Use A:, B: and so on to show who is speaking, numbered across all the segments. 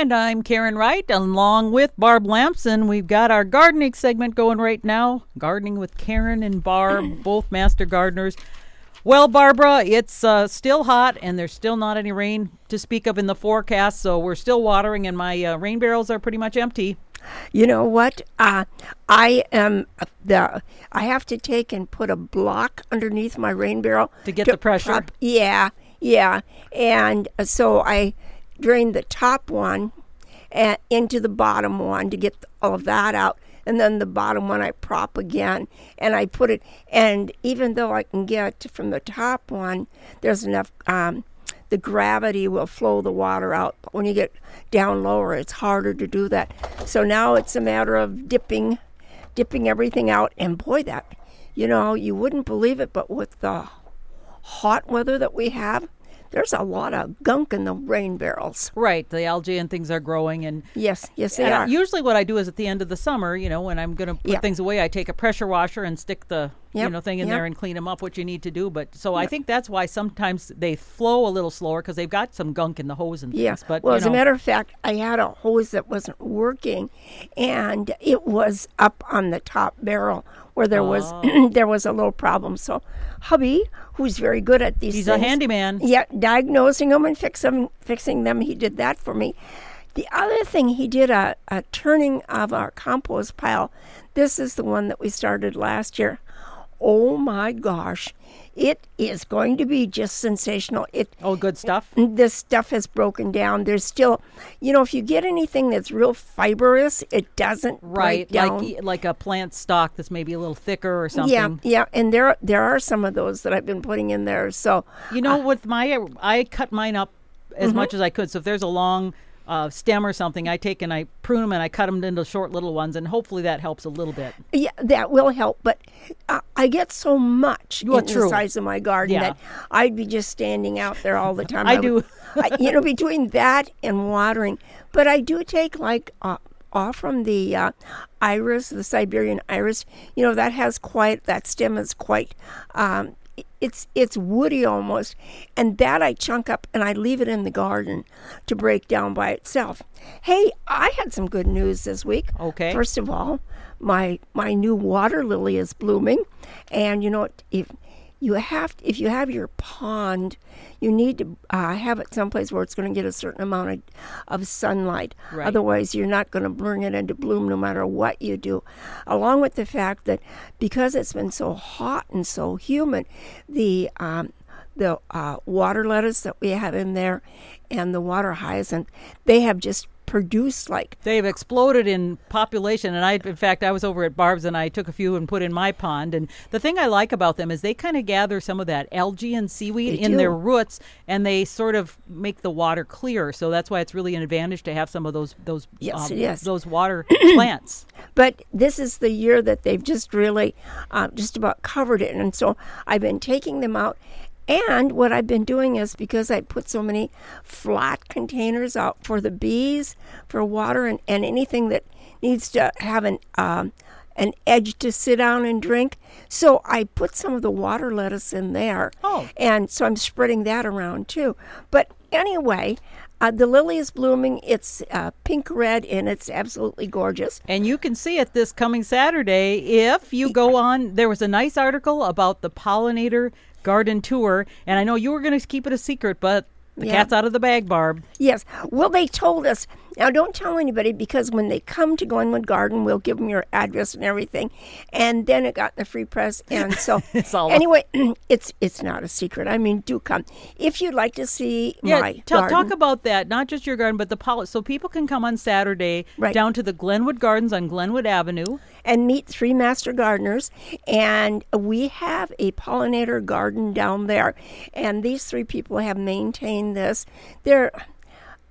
A: And I'm Karen Wright, along with Barb Lamson. We've got our gardening segment going right now. Gardening with Karen and Barb, both master gardeners. Well, Barbara, it's uh, still hot and there's still not any rain to speak of in the forecast, so we're still watering, and my uh, rain barrels are pretty much empty.
B: You know what? Uh, I am the. I have to take and put a block underneath my rain barrel
A: To get the pressure?
B: prop- yeah, yeah, and uh, so I drain the top one and into the bottom one to get all of that out, and then the bottom one I prop again, and I put it. And even though I can get from the top one, there's enough. Um, the gravity will flow the water out. But when you get down lower, it's harder to do that. So now it's a matter of dipping, dipping everything out. And boy, that, you know, you wouldn't believe it, but with the hot weather that we have, there's a lot of gunk in the rain barrels.
A: Right, the algae and things are growing, and
B: Yes, yes, they are.
A: usually what I do is at the end of the summer, you know, when I'm going to put
B: Yeah.
A: things away, I take a pressure washer and stick the you know thing in
B: yep.
A: there and clean them up, what you need to do. But so I think that's why sometimes they flow a little slower because they've got some gunk in the hose and
B: Yeah.
A: things. But
B: well, as a matter of fact, I had a hose that wasn't working, and it was up on the top barrel where there was oh. there was a little problem. So, hubby, who's very good at these, things.
A: he's a handyman.
B: Yeah, diagnosing them and fix them, fixing them. He did that for me. The other thing he did a, a turning of our compost pile. This is the one that we started last year. Oh my gosh, it is going to be just sensational. It
A: Oh, good stuff.
B: this stuff has broken down. There's still, you know, if you get anything that's real fibrous, it doesn't
A: Right, like like a plant stalk that's maybe a little thicker or something.
B: yeah, yeah, and there there are some of those that I've been putting in there. So
A: You know, with my I cut mine up as
B: Mm-hmm.
A: much as I could. So if there's a long uh, stem or something, I take and I prune them and I cut them into short little ones, and hopefully that helps a little bit.
B: yeah, that will help. But uh, I get so much
A: Well,
B: in
A: true.
B: the size of my garden
A: Yeah.
B: that I'd be just standing out there all the time.
A: I
B: would-
A: do.
B: I, you know, between that and watering, but I do take like. Uh, off from the uh, iris, the Siberian iris, you know that has quite that stem is quite um, it's it's woody almost, and that I chunk up and I leave it in the garden to break down by itself. Hey, I had some good news this week.
A: Okay.
B: First of all, my my new water lily is blooming, and you know what? If you have if you have your pond, you need to uh, have it someplace where it's going to get a certain amount of, of sunlight.
A: Right.
B: Otherwise, you're not going to bring it into bloom no matter what you do. Along with the fact that because it's been so hot and so humid, the um, the uh, water lettuce that we have in there and the water hyacinth, they have just produced like
A: They've exploded in population, and I, in fact, I was over at Barb's and I took a few and put in my pond. And the thing I like about them is they kind of gather some of that algae and seaweed
B: They
A: in their roots, and they sort of make the water clear. So that's why it's really an advantage to have some of those those um,
B: Yes,
A: those water plants.
B: but this is the year that they've just really uh, just about covered it and so i've been taking them out and what i've been doing is because i put so many flat containers out for the bees for water and, and anything that needs to have an um, an edge to sit down and drink. So i put some of the water lettuce in there.
A: Oh.
B: and so i'm spreading that around too. But anyway uh, the lily is blooming. It's uh, pink red and it's absolutely gorgeous.
A: And you can see it this coming Saturday if you go on. There was a nice article about the pollinator garden tour, and I know you were going to keep it a secret, but the
B: Yeah.
A: cat's out of the bag, Barb.
B: Yes. Well, they told us. Now, don't tell anybody because when they come to Glenwood Garden, we'll give them your address and everything. And then it got in the free press, and so
A: It's all-
B: anyway, it's it's not a secret. I mean, do come if you'd like to see
A: Yeah,
B: my
A: ta-
B: garden.
A: talk about that. Not just your garden, but the poll. So people can come on Saturday
B: Right.
A: down to the Glenwood Gardens on Glenwood Avenue.
B: and meet three master gardeners. And we have a pollinator garden down there. And these three people have maintained this. They're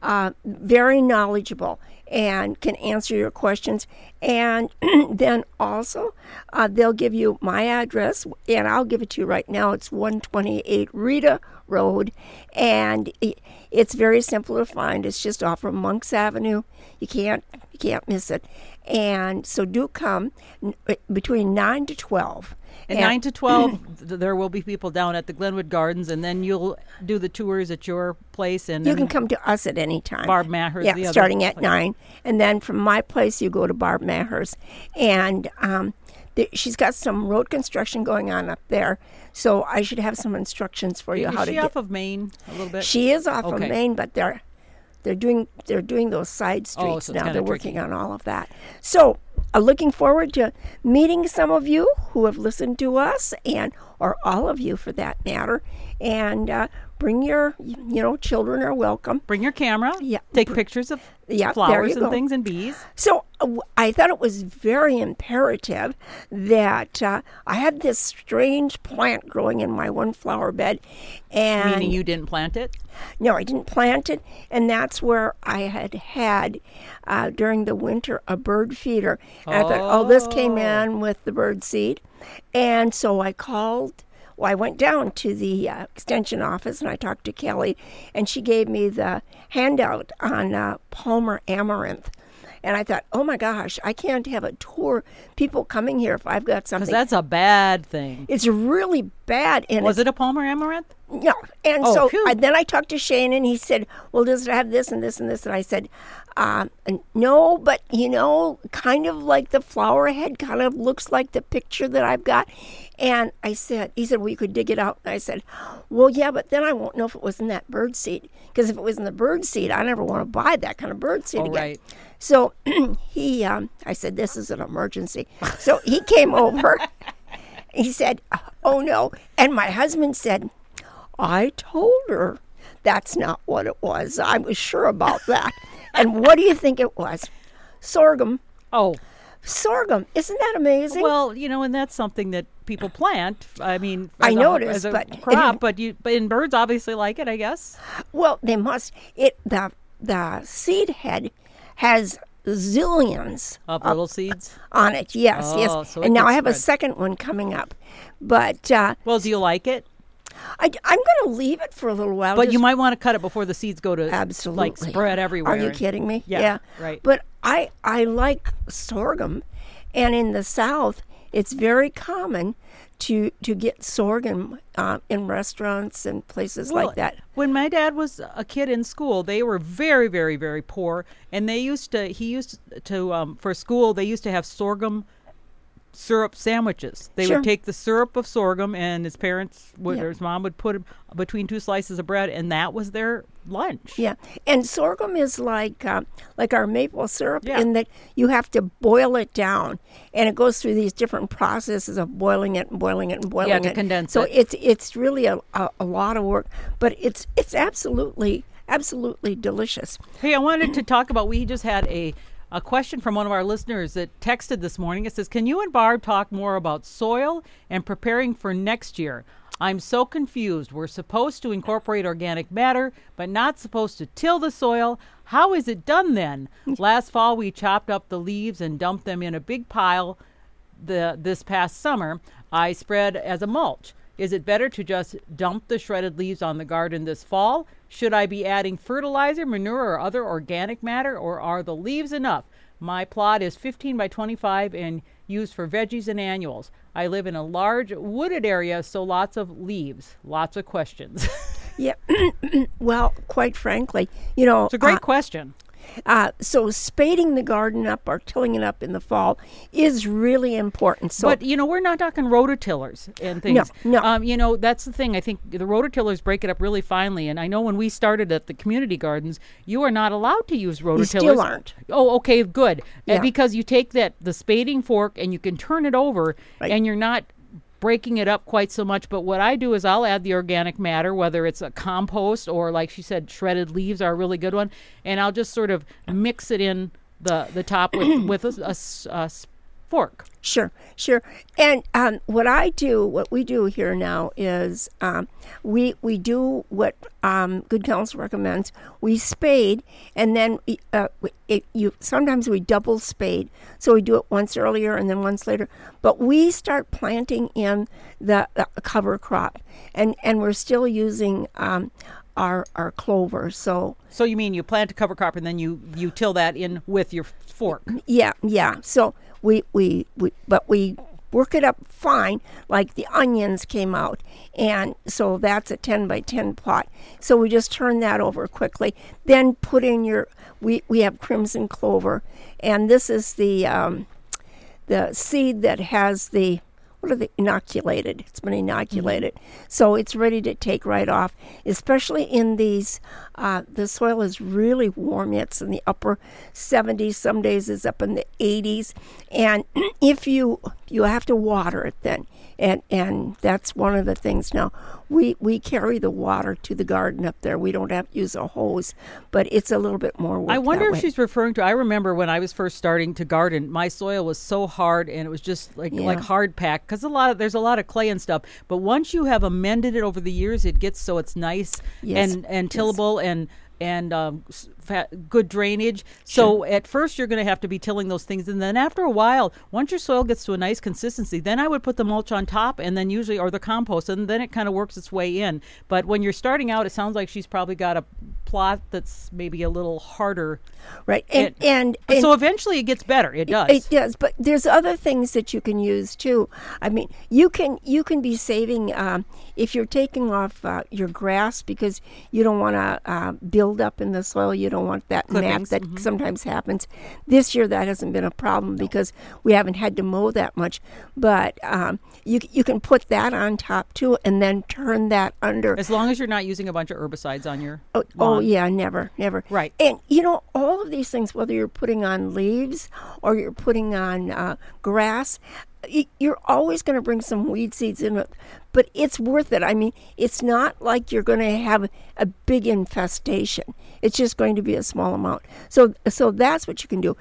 B: uh, very knowledgeable and can answer your questions. And then also, uh, they'll give you my address, and I'll give it to you right now. It's 128 Rita Road, and it's very simple to find. It's just off of Monks Avenue. You can't you can't miss it. And so do come n- uh, between 9 to 12.
A: And, 9 to 12, there will be people down at the Glenwood Gardens, and then you'll do the tours at your place. And
B: You can come to us at any time.
A: Barb Maher's
B: Yeah,
A: the other
B: starting at
A: place.
B: nine, and then from my place you go to Barb Maher's, and um, th- she's got some road construction going on up there. So I should have some instructions for you
A: Is
B: how
A: she
B: to
A: off
B: get.
A: of Maine a little bit?
B: She is off
A: Okay.
B: of Maine, but they're they're doing they're doing those side
A: Oh,
B: streets
A: so
B: now. They're
A: tricky.
B: working on all of that. So uh, looking forward to meeting some of you who have listened to us, and or all of you for that matter. And uh, bring your you know children are welcome.
A: Bring your camera.
B: Yeah.
A: Take pictures of
B: Yeah,
A: flowers and
B: go.
A: things and bees.
B: So uh, I thought it was very imperative that uh, I had this strange plant growing in my one flower bed, and
A: Meaning you didn't plant it?
B: no, I didn't plant it, and that's where I had had uh, during the winter a bird feeder. And I thought, oh, this came in with the bird seed, and so I called. Well, I went down to the uh, extension office and I talked to Kelly, and she gave me the handout on uh, Palmer amaranth. And I thought, oh my gosh, I can't have a tour, people coming here if I've got something.
A: Because that's a bad thing.
B: it's really bad. And
A: Was it a Palmer amaranth?
B: no. And
A: Oh,
B: so. I, then I talked to Shane and he said, Well, does it have this and this and this? And I said, um, No, but you know, kind of like the flower head kind of looks like the picture that I've got. And I said, He said, Well, you could dig it out. And I said, Well, yeah, but then I won't know if it was in that bird seed. Because if it was in the bird seed, I never want to buy that kind of bird seed
A: Oh,
B: again.
A: right.
B: So he, um, I said, This is an emergency. So he came over. He said, Oh no. And my husband said, I told her that's not what it was. I was sure about that. And what do you think it was? Sorghum.
A: Oh,
B: Sorghum. Isn't that amazing?
A: well, you know, and that's something that people plant. I mean,
B: I noticed,
A: a
B: but-
A: crop, but you, but and birds obviously like it, I guess.
B: well, they must. It the the seed head has zillions
A: Of little seeds.
B: on it. Yes,
A: Oh,
B: yes.
A: so
B: and now I have a second one coming up, but uh,
A: Well, do you like it?
B: I, am going to leave it for a little while.
A: But you might want to cut it before the seeds go to
B: absolutely
A: like spread everywhere.
B: Are you kidding me?
A: Yeah, right.
B: But I I like sorghum, and in the South, it's very common to to get sorghum uh, in restaurants and places
A: Well,
B: like that.
A: When my dad was a kid in school, they were very, very, very poor, and they used to. He used to um, for school. They used to have sorghum syrup sandwiches. They
B: Sure.
A: would take the syrup of sorghum, and his parents would,
B: Yeah.
A: or his mom would put it between two slices of bread, and that was their lunch.
B: Yeah, and sorghum is like uh, like our maple syrup
A: Yeah.
B: in that you have to boil it down, and it goes through these different processes of boiling it and boiling it and boiling
A: to
B: it.
A: condense
B: so
A: it.
B: it's it's really a, a, a lot of work, but it's it's absolutely absolutely delicious.
A: Hey, I wanted to talk about. We just had a a question from one of our listeners that texted this morning. It says, "Can you and Barb talk more about soil and preparing for next year? I'm so confused. We're supposed to incorporate organic matter, but not supposed to till the soil. How is it done then? Last fall, we chopped up the leaves and dumped them in a big pile. The this past summer, I spread as a mulch." Is it better to just dump the shredded leaves on the garden this fall? Should I be adding fertilizer, manure, or other organic matter, or are the leaves enough? My plot is 15 by 25 and used for veggies and annuals. I live in a large wooded area, so lots of leaves. Lots of questions.
B: Yeah. well, quite frankly, you know,
A: it's a great
B: uh,
A: question.
B: Uh, so spading the garden up or tilling it up in the fall is really important. So
A: but you know, we're not talking rototillers and things.
B: no.
A: Um, you know, that's the thing. I think the rototillers break it up really finely. And I know when we started at the community gardens, you are not allowed to use rototillers.
B: still aren't.
A: Oh, okay, good. Uh,
B: Yeah.
A: because you take that the spading fork and you can turn it over,
B: Right.
A: and you're not breaking it up quite so much. But what I do is I'll add the organic matter, whether it's a compost or, like she said, shredded leaves are a really good one, and I'll just sort of mix it in the the top with with a, a a fork.
B: Sure, sure. And um, what I do, what we do here now is um, we we do what um, Good Counsel recommends. We spade, and then uh, it, you sometimes we double spade. So we do it once earlier and then once later. But we start planting in the, the cover crop, and and we're still using. Um, our our clover. So
A: So you mean you plant a cover crop and then you you till that in with your fork?
B: yeah, yeah. So we we, we but we work it up fine like the onions came out and so that's a 10 by 10 plot so we just turn that over quickly then put in your we we have crimson clover and this is the um, the seed that has the what are they inoculated? It's been inoculated. So it's ready to take right off especially in these uh, the soil is really warm. It's in the upper 70s some days it's up in the 80s and if you you have to water it then and and that's one of the things now we we carry the water to the garden up there we don't have to use a hose but it's a little bit more work
A: I wonder if
B: way.
A: she's referring to. I remember when I was first starting to garden, my soil was so hard and it was just like
B: Yeah.
A: like hard packed because a lot of there's a lot of clay and stuff. But once you have amended it over the years, it gets so it's nice
B: Yes.
A: and and tillable and and um, fat, good drainage. So at first you're going to have to be tilling those things, and then after a while, once your soil gets to a nice consistency, then I would put the mulch on top, and then usually or the compost, and then it kind of works its way in. But when you're starting out, it sounds like she's probably got a plot that's maybe a little harder.
B: right and
A: It-
B: and, and
A: so eventually it gets better. It does.
B: It does, but there's other things that you can use too. I mean, you can you can be saving um, if you're taking off uh, your grass because you don't want to uh, build up in the soil. You don't want that mat
A: Clippings,
B: that sometimes happens. This year that hasn't been a problem because we haven't had to mow that much. But um, you you can put that on top too, and then turn that under.
A: as long as you're not using a bunch of herbicides on your
B: Oh, oh yeah, never, never.
A: Right.
B: And you know, all of these things, whether you're putting on leaves or you're putting on uh, grass, you're always going to bring some weed seeds in. But it's worth it. I mean, it's not like you're going to have a big infestation. It's just going to be a small amount. So, so that's what you can do.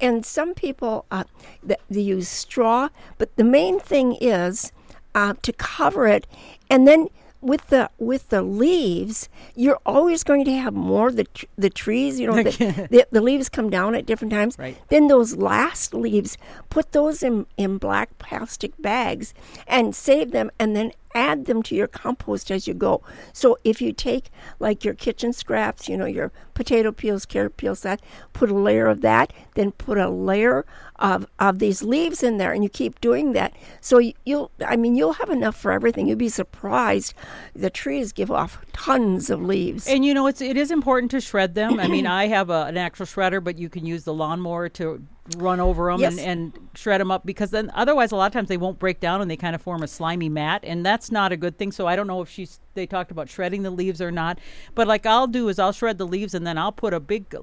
B: And some people uh, they, they use straw, but the main thing is uh, to cover it, and then with the with the leaves, you're always going to have more the tr- the trees. You know, the, the, the leaves come down at different times.
A: Right.
B: Then those last leaves, put those in in black plastic bags and save them, and then add them to your compost as you go. So if you take like your kitchen scraps, you know, your potato peels, carrot peels, that put a layer of that, then put a layer of of these leaves in there, and you keep doing that. So you- you'll, I mean, you'll have enough for everything. You'll be surprised. The trees give off tons of leaves.
A: And you know, it's it is important to shred them. I mean, I have a, an actual shredder, but you can use the lawnmower to run over them
B: Yes.
A: and, and shred them up because then otherwise a lot of times they won't break down and they kind of form a slimy mat and that's not a good thing so i don't know if she's they talked about shredding the leaves or not but like i'll do is i'll shred the leaves and then i'll put a big t-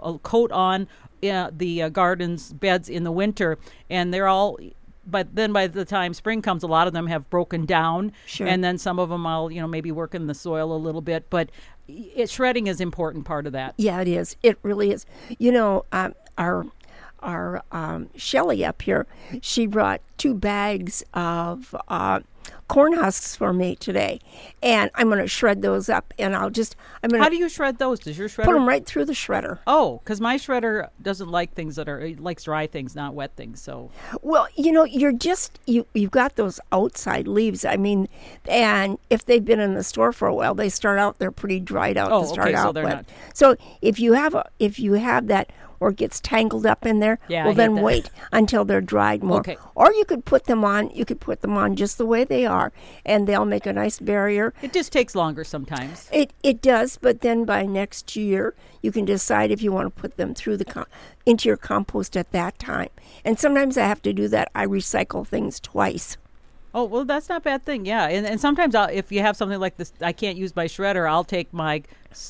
A: uh, coat on uh, the uh, gardens beds in the winter and they're all but then by the time spring comes a lot of them have broken down
B: Sure.
A: and then some of them i'll you know maybe work in the soil a little bit but it, shredding is important part of that
B: Yeah, it is. It really is. You know, um, our our um, Shelly up here, she brought two bags of uh, corn husks for me today, and I'm going to shred those up, and I'll just I'm going to.
A: how do you shred those does your shredder
B: put them right through the shredder.
A: Oh, because my shredder doesn't like things that are it likes dry things, not wet things. So
B: Well, you know, you're just you you've got those outside leaves. I mean, and if they've been in the store for a while, they start out they're pretty dried out
A: Oh,
B: to start
A: okay, so
B: out
A: they're
B: with.
A: not-
B: So if you have a if you have that or gets tangled up in there,
A: Yeah,
B: well then wait until they're dried more.
A: Okay.
B: Or you could put them on you could put them on just the way they are and they'll make a nice barrier.
A: it just takes longer sometimes.
B: It it does, but then by next year you can decide if you want to put them through the com- into your compost at that time. And sometimes I have to do that. I recycle things twice.
A: Oh well, that's not a bad thing. Yeah, and and sometimes I'll, if you have something like this, I can't use my shredder. I'll take my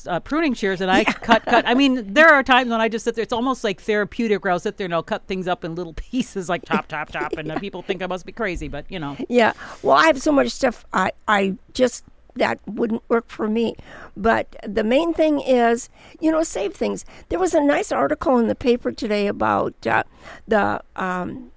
A: uh, pruning shears and I cut cut. I mean, there are times when I just sit there. It's almost like therapeutic, where I'll sit there and I'll cut things up in little pieces, like chop, chop, chop, and uh, people think I must be crazy, but you know.
B: Yeah. Well, I have so much stuff. I I just that wouldn't work for me. But the main thing is, you know, save things. There was a nice article in the paper today about uh, the um,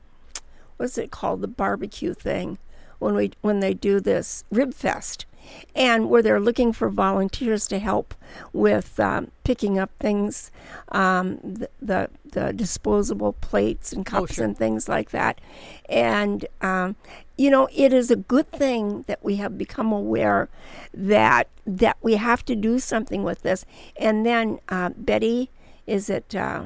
B: what's it called, the barbecue thing when we when they do this rib fest. and where they're looking for volunteers to help with um, picking up things, um, the, the, the disposable plates and cups
A: sure.
B: and things like that. And um, you know, it is a good thing that we have become aware that that we have to do something with this. And then uh, Betty, is it? Uh,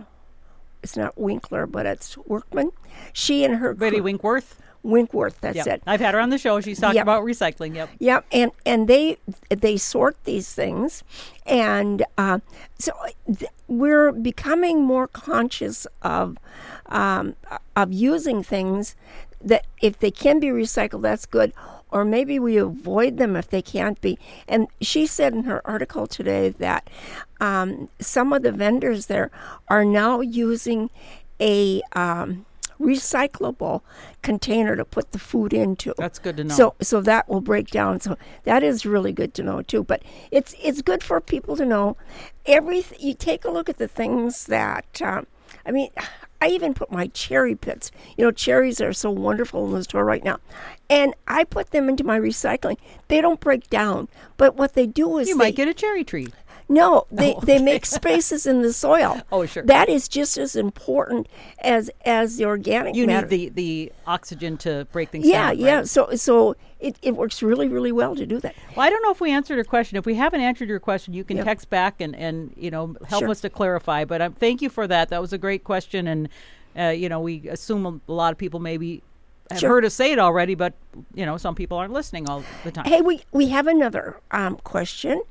B: it's not Winkler, but it's Workman. She and her
A: Betty Winkworth.
B: Winkworth. That's
A: Yep.
B: it.
A: I've had her on the show. She's talked
B: Yep.
A: about recycling. Yep.
B: Yep, and and they they sort these things, and uh, so th- we're becoming more conscious of um, of using things that if they can be recycled, that's good. Or maybe we avoid them if they can't be. And she said in her article today that um, some of the vendors there are now using a um, recyclable container to put the food into.
A: That's good to know.
B: So so that will break down. So that is really good to know too. But it's it's good for people to know everything. You take a look at the things that um, I mean. I even put my cherry pits. You know, cherries are so wonderful in the store right now, and I put them into my recycling. They don't break down, but what they do is
A: you
B: they,
A: might get a cherry tree.
B: No, they,
A: Oh,
B: they make spaces in the soil.
A: Oh, sure.
B: That is just as important as as the organic
A: You
B: matter.
A: need the, the oxygen to break things
B: yeah,
A: down.
B: yeah.
A: right?
B: So so it, it works really really well to do that.
A: Well, I don't know if we answered your question. If we haven't answered your question, you can
B: Yeah.
A: text back and, and you know help
B: Sure.
A: us to clarify. But um, thank you for that. That was a great question, and uh, you know we assume a lot of people maybe have
B: Sure.
A: heard us say it already, but you know some people aren't listening all the time.
B: Hey, we we have another um, question,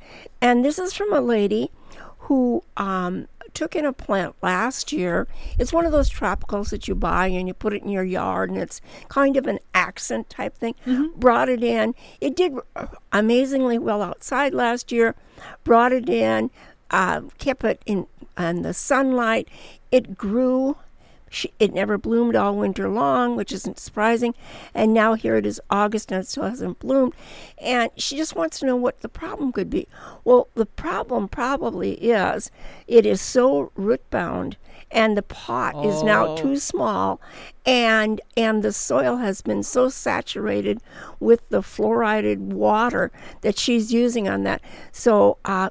B: and this is from a lady who um, took in a plant last year. It's one of those tropicals that you buy and you put it in your yard, and it's kind of an accent type thing. Brought it in. It did amazingly well outside last year. Brought it in, uh, kept it in in the sunlight. It grew. She, it never bloomed all winter long, which isn't surprising. And now here it is August and it still hasn't bloomed. And she just wants to know what the problem could be. Well, the problem probably is it is so root bound and the pot is now
A: Oh.
B: too small and and the soil has been so saturated with the fluoridated water that she's using on that. So uh,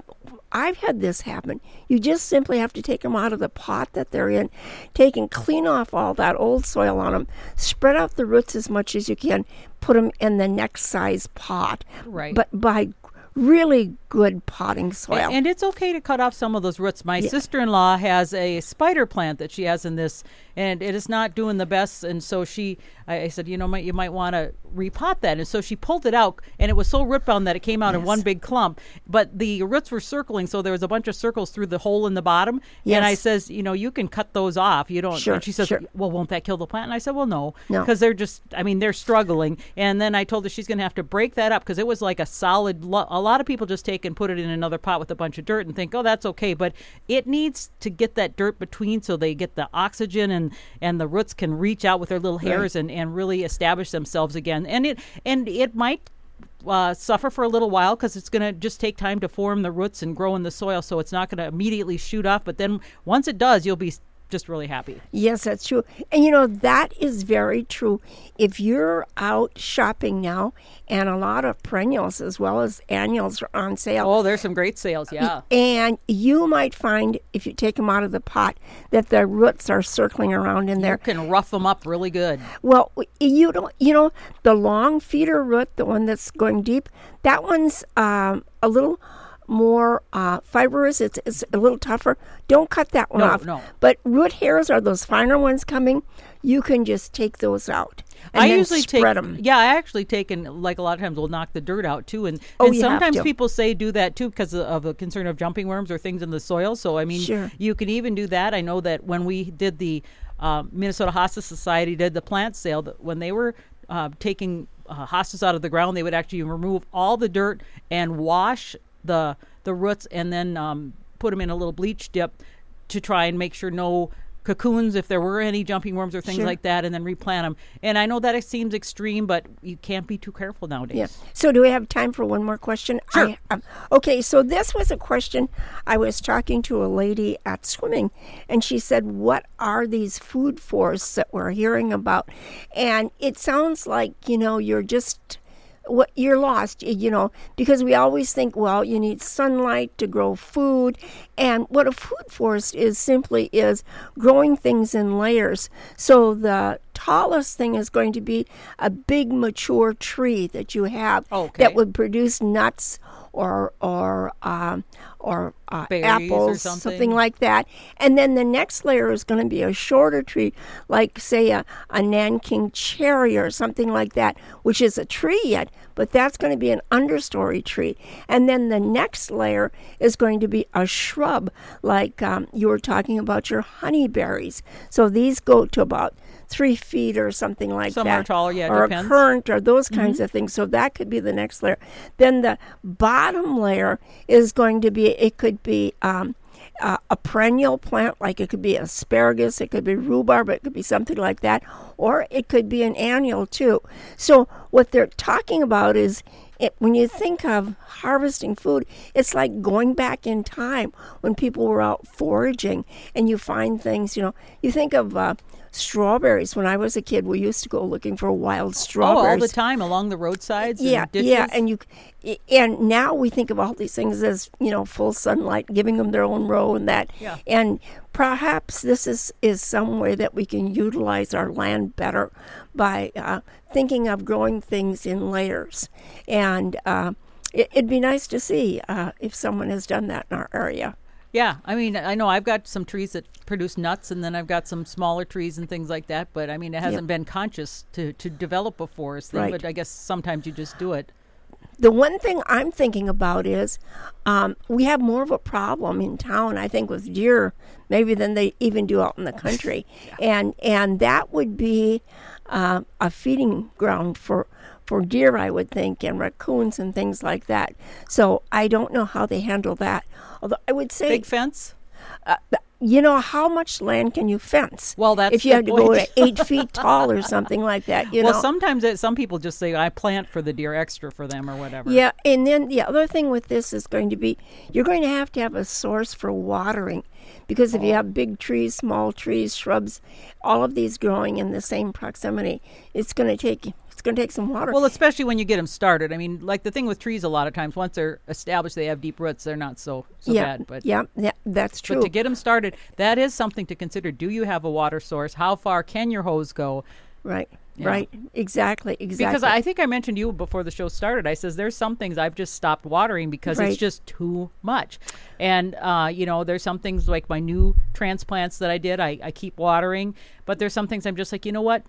B: I've had this happen. You just simply have to take them out of the pot that they're in, take and clean off all that old soil on them, spread out the roots as much as you can, put them in the next size pot.
A: Right.
B: But by really good potting soil.
A: And it's okay to cut off some of those roots. My sister-in-law has a spider plant that she has in this, and it is not doing the best. And so she, I, I said, you know, might, you might want to repot that. And so she pulled it out, and it was so root bound that it came out in one big clump. But the roots were circling, so there was a bunch of circles through the hole in the bottom. And I says, you know, you can cut those off. You don't.
B: Sure,
A: and she says,
B: sure.
A: well, won't that kill the plant? And I said, well, no,
B: No.
A: because they're just, I mean, they're struggling. And then I told her she's going to have to break that up because it was like a solid. Lo- a lot of people just take and put it in another pot with a bunch of dirt and think, oh, that's okay. But it needs to get that dirt between so they get the oxygen and and the roots can reach out with their little hairs and and really establish themselves again. And it and it might. Uh, suffer for a little while because it's going to just take time to form the roots and grow in the soil, so it's not going to immediately shoot off. But then once it does, you'll be just really happy.
B: Yes, that's true. And you know, that is very true. If you're out shopping now, and a lot of perennials as well as annuals are on sale,
A: Oh, there's some great sales, yeah.
B: and you might find if you take them out of the pot that the roots are circling around in there.
A: You
B: there.
A: can rough them up really good.
B: Well, you don't, you know, the long feeder root, the one that's going deep, that one's um, a little more uh, fibrous. It's, it's a little tougher. Don't cut that one
A: No,
B: off.
A: no.
B: But root hairs are those finer ones coming. You can just take those out. And
A: I usually
B: spread
A: take,
B: them.
A: yeah, I actually take and like a lot of times we'll knock the dirt out too, and,
B: Oh,
A: and
B: you have
A: sometimes people say do that too because of, of the concern of jumping worms or things in the soil. So I mean,
B: Sure.
A: you can even do that. I know that when we did the uh, Minnesota Hosta Society did the plant sale, that when they were uh, taking uh, hostas out of the ground, they would actually remove all the dirt and wash the the roots, and then um, put them in a little bleach dip to try and make sure no cocoons if there were any jumping worms or things
B: Sure.
A: like that and then replant them and i know that it seems extreme but you can't be too careful nowadays
B: Yeah. So, do we have time for one more question?
A: Sure.
B: I, um, okay. So, this was a question I was talking to a lady at swimming, and she said, What are these food forests that we're hearing about? And it sounds like, you know, you're just what you're lost, you know, because we always think, well, you need sunlight to grow food, and what a food forest is simply is growing things in layers. So the tallest thing is going to be a big mature tree that you have oh,
A: Okay.
B: that would produce nuts or or um, or uh,
A: Berries or
B: apples,
A: something.
B: like that. And then the next layer is going to be a shorter tree, like say a, a Nanking cherry or something like that, which is a tree yet, but that's going to be an understory tree. And then the next layer is going to be a shrub, like um, you were talking about your honeyberries. So these go to about three feet or something like
A: Some
B: that.
A: are taller, yeah,
B: or
A: depends.
B: a currant or those kinds of things. So that could be the next layer. Then the bottom layer is going to be, it could be um, uh, a perennial plant, like it could be asparagus, it could be rhubarb, it could be something like that, or it could be an annual too. So what they're talking about is it, when you think of harvesting food, it's like going back in time when people were out foraging and you find things, you know, you think of uh, strawberries. When I was a kid, we used to go looking for wild
A: Oh,
B: strawberries.
A: all the time along the roadsides.
B: Yeah,
A: ditches?
B: yeah, and you, and now we think of all these things as you know full sunlight, giving them their own row and that.
A: Yeah.
B: And perhaps this is is some way that we can utilize our land better by uh, thinking of growing things in layers, and uh, it, it'd be nice to see uh, if someone has done that in our area.
A: Yeah, I mean, I know I've got some trees that produce nuts, and then I've got some smaller trees and things like that. But I mean, it hasn't been conscious to to develop a forest thing.
B: Right.
A: But I guess sometimes you just do it.
B: The one thing I'm thinking about is um, we have more of a problem in town, I think, with deer maybe than they even do out in the country, and and that would be uh, a feeding ground for for deer, I would think, and raccoons and things like that. So I don't know how they handle that. Although I would say
A: Big fence.
B: You know, how much land can you fence?
A: Well, that's
B: if you have to go to eight feet tall or something like that. You
A: well,
B: know,
A: sometimes it, some people just say I plant for the deer extra for them or whatever.
B: Yeah, and then the other thing with this is going to be you're going to have to have a source for watering because if you have big trees, small trees, shrubs, all of these growing in the same proximity, it's going to take it's going to take some water.
A: Well, especially when you get them started. I mean, like the thing with trees, a lot of times once they're established, they have deep roots. They're not so so
B: yeah,
A: bad. But
B: yeah, yeah, that's true.
A: But to get them started, that is something to consider. Do you have a water source? How far can your hose go?
B: right, right, exactly, exactly.
A: Because I think I mentioned you before the show started. I says there's some things I've just stopped watering because
B: Right.
A: it's just too much. And uh, you know, there's some things like my new transplants that I did. I, I keep watering, but there's some things I'm just like, you know what?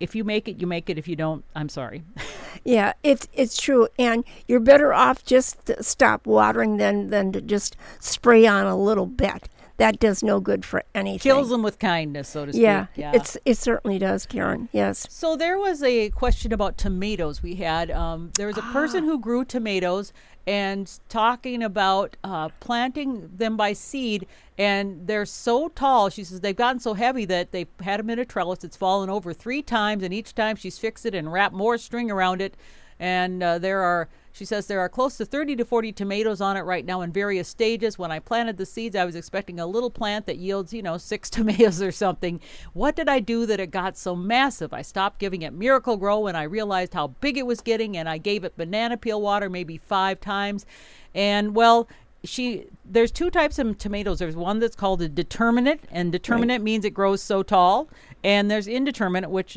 A: If you make it, you make it. If you don't, I'm sorry.
B: Yeah, it's it's true, and you're better off just to stop watering than than to just spray on a little bit. That does no good for anything.
A: Kills them with kindness, so to speak.
B: Yeah,
A: yeah.
B: it's it certainly does, Karen. Yes.
A: So there was a question about tomatoes. We had um, there was a person who grew tomatoes and talking about uh, planting them by seed, and they're so tall. She says they've gotten so heavy that they've had them in a trellis. It's fallen over three times, and each time she's fixed it and wrapped more string around it. And uh, there are, she says, there are close to 30 to 40 tomatoes on it right now in various stages. When I planted the seeds, I was expecting a little plant that yields, you know, six tomatoes or something. What did I do that it got so massive? I stopped giving it Miracle-Gro when I realized how big it was getting, and I gave it banana peel water maybe five times. And well, she there's two types of tomatoes. There's one that's called a determinate, and determinate means it grows so tall, and there's indeterminate, which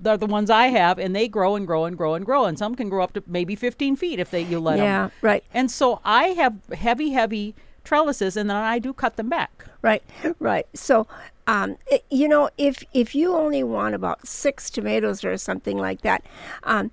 A: they're the ones I have, and they grow and grow and grow and grow, and some can grow up to maybe 15 feet if they you let them.
B: Yeah, right.
A: And so I have heavy, heavy trellises, and then I do cut them back.
B: Right, right. So, um, it, you know, if if you only want about six tomatoes or something like that, um,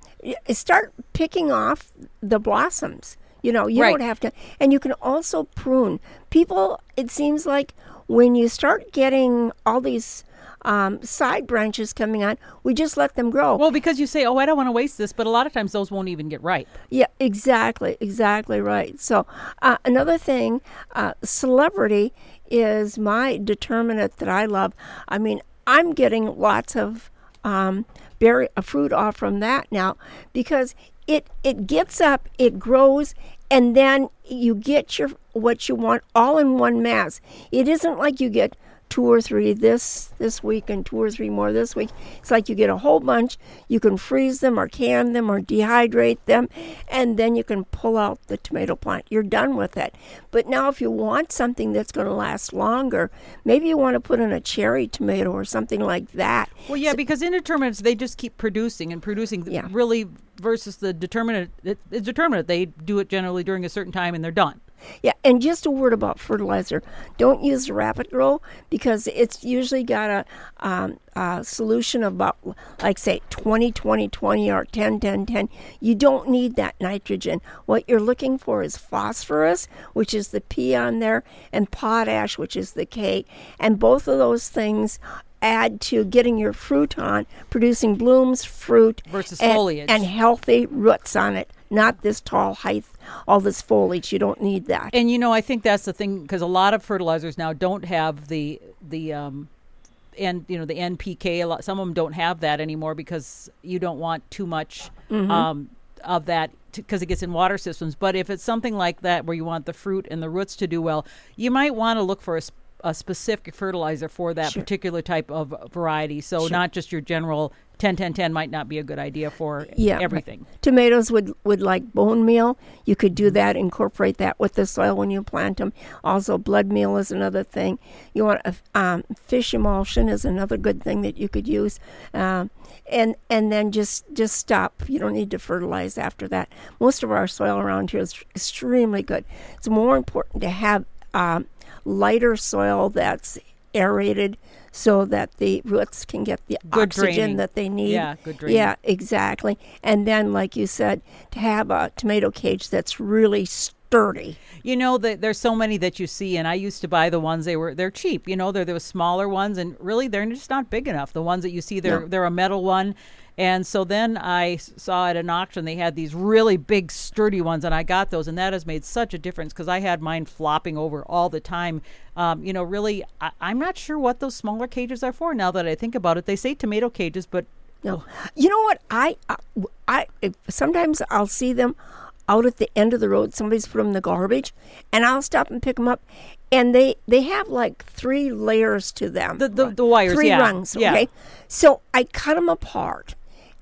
B: start picking off the blossoms. You know, you
A: Right.
B: don't have to, and you can also prune. People, it seems like when you start getting all these um, side branches coming on, we just let them grow.
A: Well, because you say, "Oh, I don't want to waste this," but a lot of times those won't even get ripe.
B: Yeah, exactly, exactly right. So uh, another thing, uh, celebrity is my determinant that I love. I mean, I'm getting lots of um, berry uh, fruit off from that now because it it gets up, it grows, and then you get your what you want all in one mass. It isn't like you get two or three this this week and two or three more this week. It's like you get a whole bunch. You can freeze them or can them or dehydrate them, and then you can pull out the tomato plant. You're done with it. But now, if you want something that's going to last longer, maybe you want to put in a cherry tomato or something like that.
A: Well, yeah, because indeterminates they just keep producing and producing.
B: Yeah.
A: Really, versus the determinate, it, it's determinate. They do it generally during a certain time and they're done.
B: Yeah, and just a word about fertilizer. Don't use Rapid Grow because it's usually got a, um, a solution of about, like, say, 20 20 20 or 10 10 10. You don't need that nitrogen. What you're looking for is phosphorus, which is the P on there, and potash, which is the K. And both of those things add to getting your fruit on, producing blooms, fruit,
A: Versus
B: and,
A: foliage.
B: and healthy roots on it. Not this tall height, all this foliage. You don't need that.
A: And you know, I think that's the thing because a lot of fertilizers now don't have the the um, and you know the NPK. A lot, some of them don't have that anymore because you don't want too much um, of that because it gets in water systems. But if it's something like that where you want the fruit and the roots to do well, you might want to look for a, a specific fertilizer for that
B: Sure.
A: particular type of variety. So
B: Sure.
A: not just your general 10 10 10 might not be a good idea for
B: Yeah,
A: everything.
B: Tomatoes would, would like bone meal. You could do that, incorporate that with the soil when you plant them. Also, blood meal is another thing. You want a, um, fish emulsion is another good thing that you could use, um, and and then just just stop. You don't need to fertilize after that. Most of our soil around here is extremely good. It's more important to have um, lighter soil that's aerated so that the roots can get the
A: Good
B: oxygen
A: draining.
B: that they need.
A: Yeah, good draining.
B: Yeah, exactly. And then, like you said, to have a tomato cage that's really sturdy.
A: You know that there's so many that you see, and I used to buy the ones they were they're cheap. You know, they're those smaller ones, and really they're just not big enough. The ones that you see, they're
B: No.
A: they're a metal one, and so then I saw at an auction they had these really big, sturdy ones, and I got those, and that has made such a difference because I had mine flopping over all the time. Um, you know, really, I, I'm not sure what those smaller cages are for. Now that I think about it, they say tomato cages, but
B: No, you know what? I, I, I sometimes I'll see them out at the end of the road. Somebody's put them in the garbage, and I'll stop and pick them up. And they they have like three layers to them.
A: The- the- the wires,
B: three
A: yeah,
B: rungs.
A: yeah.
B: Okay, so I cut them apart,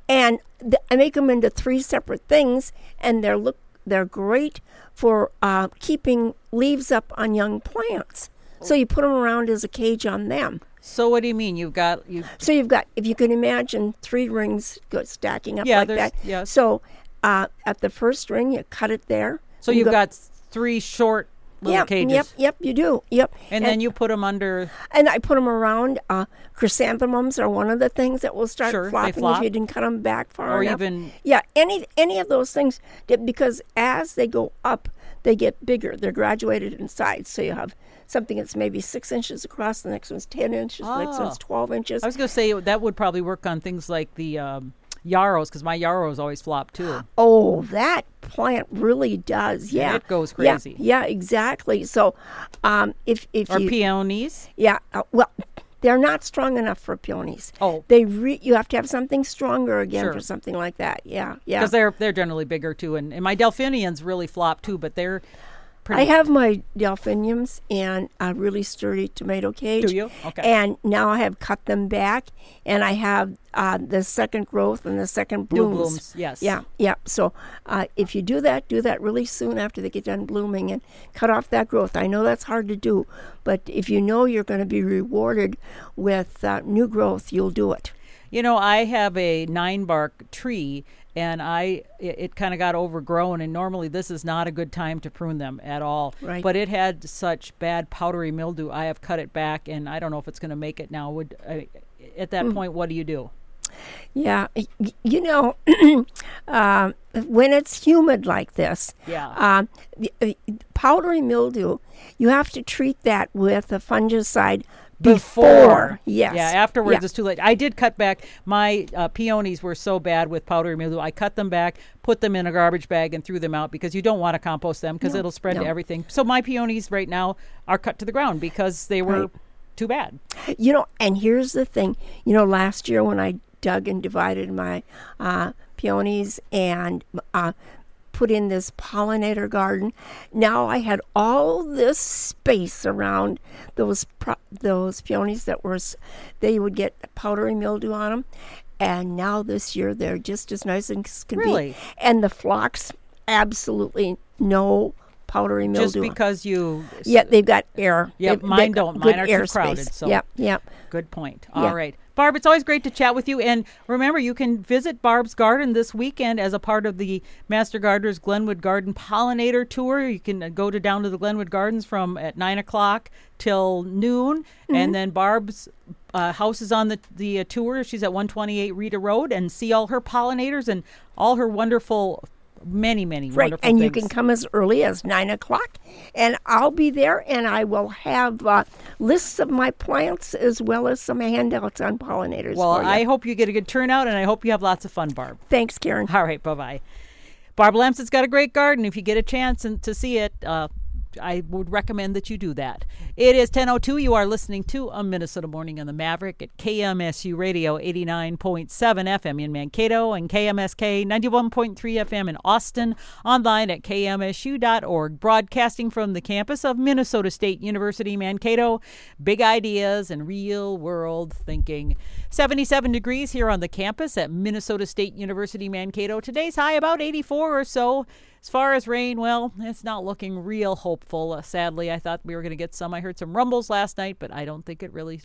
B: and th- I make them into three separate things, and they're look they're great for uh, keeping leaves up on young plants. So you put them around as a cage on them.
A: so what do you mean? You've got you
B: So you've got, if you can imagine, three rings go stacking up
A: Yeah,
B: like that.
A: yes.
B: So uh, at the first ring, you cut it there.
A: so
B: You
A: you've
B: go-
A: got three short little
B: yep,
A: cages,
B: Yep, yep, you do. Yep.
A: and then you put them under.
B: and I put them around. Uh, chrysanthemums are one of the things that will start
A: Sure,
B: flopping
A: flop.
B: if you didn't cut them back far
A: Or
B: enough.
A: even-
B: yeah, any any of those things because as they go up, they get bigger. They're graduated in size. So you have something that's maybe six inches across. The next one's ten inches. Oh. The next
A: Oh.
B: one's twelve inches.
A: I was going to say that would probably work on things like the um, yarrows because my yarrows always flop too.
B: Oh, that plant really does. Yeah,
A: it goes
B: Yeah,
A: crazy.
B: Yeah, exactly. So, um, if if
A: Or
B: you
A: peonies.
B: yeah, uh, well, they're not strong enough for peonies.
A: Oh.
B: they re- you have to have something stronger again
A: Sure.
B: for something like that. Yeah, yeah.
A: Because they're they're generally bigger too, and, and my delphiniums really flop too, but they're pretty.
B: I have my delphiniums in a really sturdy tomato cage.
A: Do you? Okay.
B: And now I have cut them back, and I have uh, the second growth and the second
A: New
B: blooms.
A: blooms, yes.
B: Yeah, yeah. So uh, if you do that, do that really soon after they get done blooming and cut off that growth. I know that's hard to do, but if you know you're going to be rewarded with uh, new growth, you'll do it.
A: You know, I have a nine bark tree, and I it, it kind of got overgrown. And normally, this is not a good time to prune them at all.
B: Right.
A: But it had such bad powdery mildew. I have cut it back, and I don't know if it's going to make it now. Would I, at that
B: Hmm.
A: point, what do you do?
B: Yeah, you know, um, when it's humid like this,
A: Yeah.
B: um, the, uh, powdery mildew, you have to treat that with a fungicide before. Yes.
A: Yeah, afterwards
B: Yeah.
A: it's too late. I did cut back. My uh, peonies were so bad with powdery mildew. I cut them back, put them in a garbage bag, and threw them out because you don't want to compost them because
B: No,
A: it'll spread
B: no.
A: to everything. So my peonies right now are cut to the ground because they were
B: Right.
A: too bad.
B: You know, and here's the thing. You know, last year when I dug and divided my uh, peonies and uh, put in this pollinator garden. Now I had all this space around those pro- those peonies that were they would get powdery mildew on them, and now this year they're just as nice as can
A: Really?
B: be. And the phlox, absolutely no powdery mildew.
A: Just because you.
B: yeah, they've got air.
A: Yep,
B: They've-
A: mine don't. Mine are too crowded,
B: space.
A: so-
B: Yep, yep.
A: Good point.
B: Yeah.
A: All right. Barb, it's always great to chat with you. And remember, you can visit Barb's Garden this weekend as a part of the Master Gardeners Glenwood Garden Pollinator Tour. You can uh, go to down to the Glenwood Gardens from at 9 o'clock till noon.
B: Mm-hmm.
A: And then Barb's uh, house is on the, the uh, tour. She's at 128 Rita Road and see all her pollinators and all her wonderful, many, many
B: Right,
A: wonderful
B: and you can come as early as nine o'clock, and I'll be there, and I will have uh, lists of my plants as well as some handouts on pollinators.
A: well,
B: for you.
A: I hope you get a good turnout and I hope you have lots of fun, Barb.
B: thanks, Karen.
A: All right, bye bye. Barb Lamson's got a great garden. If you get a chance and to see it, uh, I would recommend that you do that. It is 10:02. You are listening to a Minnesota Morning on the Maverick at KMSU Radio 89.7 FM in Mankato and KMSK 91.3 FM in Austin. Online at kmsu.org. Broadcasting from the campus of Minnesota State University Mankato. Big ideas and real world thinking. 77 degrees here on the campus at Minnesota State University Mankato. Today's high about 84 or so. As far as rain, well, it's not looking real hopeful. Uh, sadly, I thought we were going to get some. I heard some rumbles last night, but I don't think it really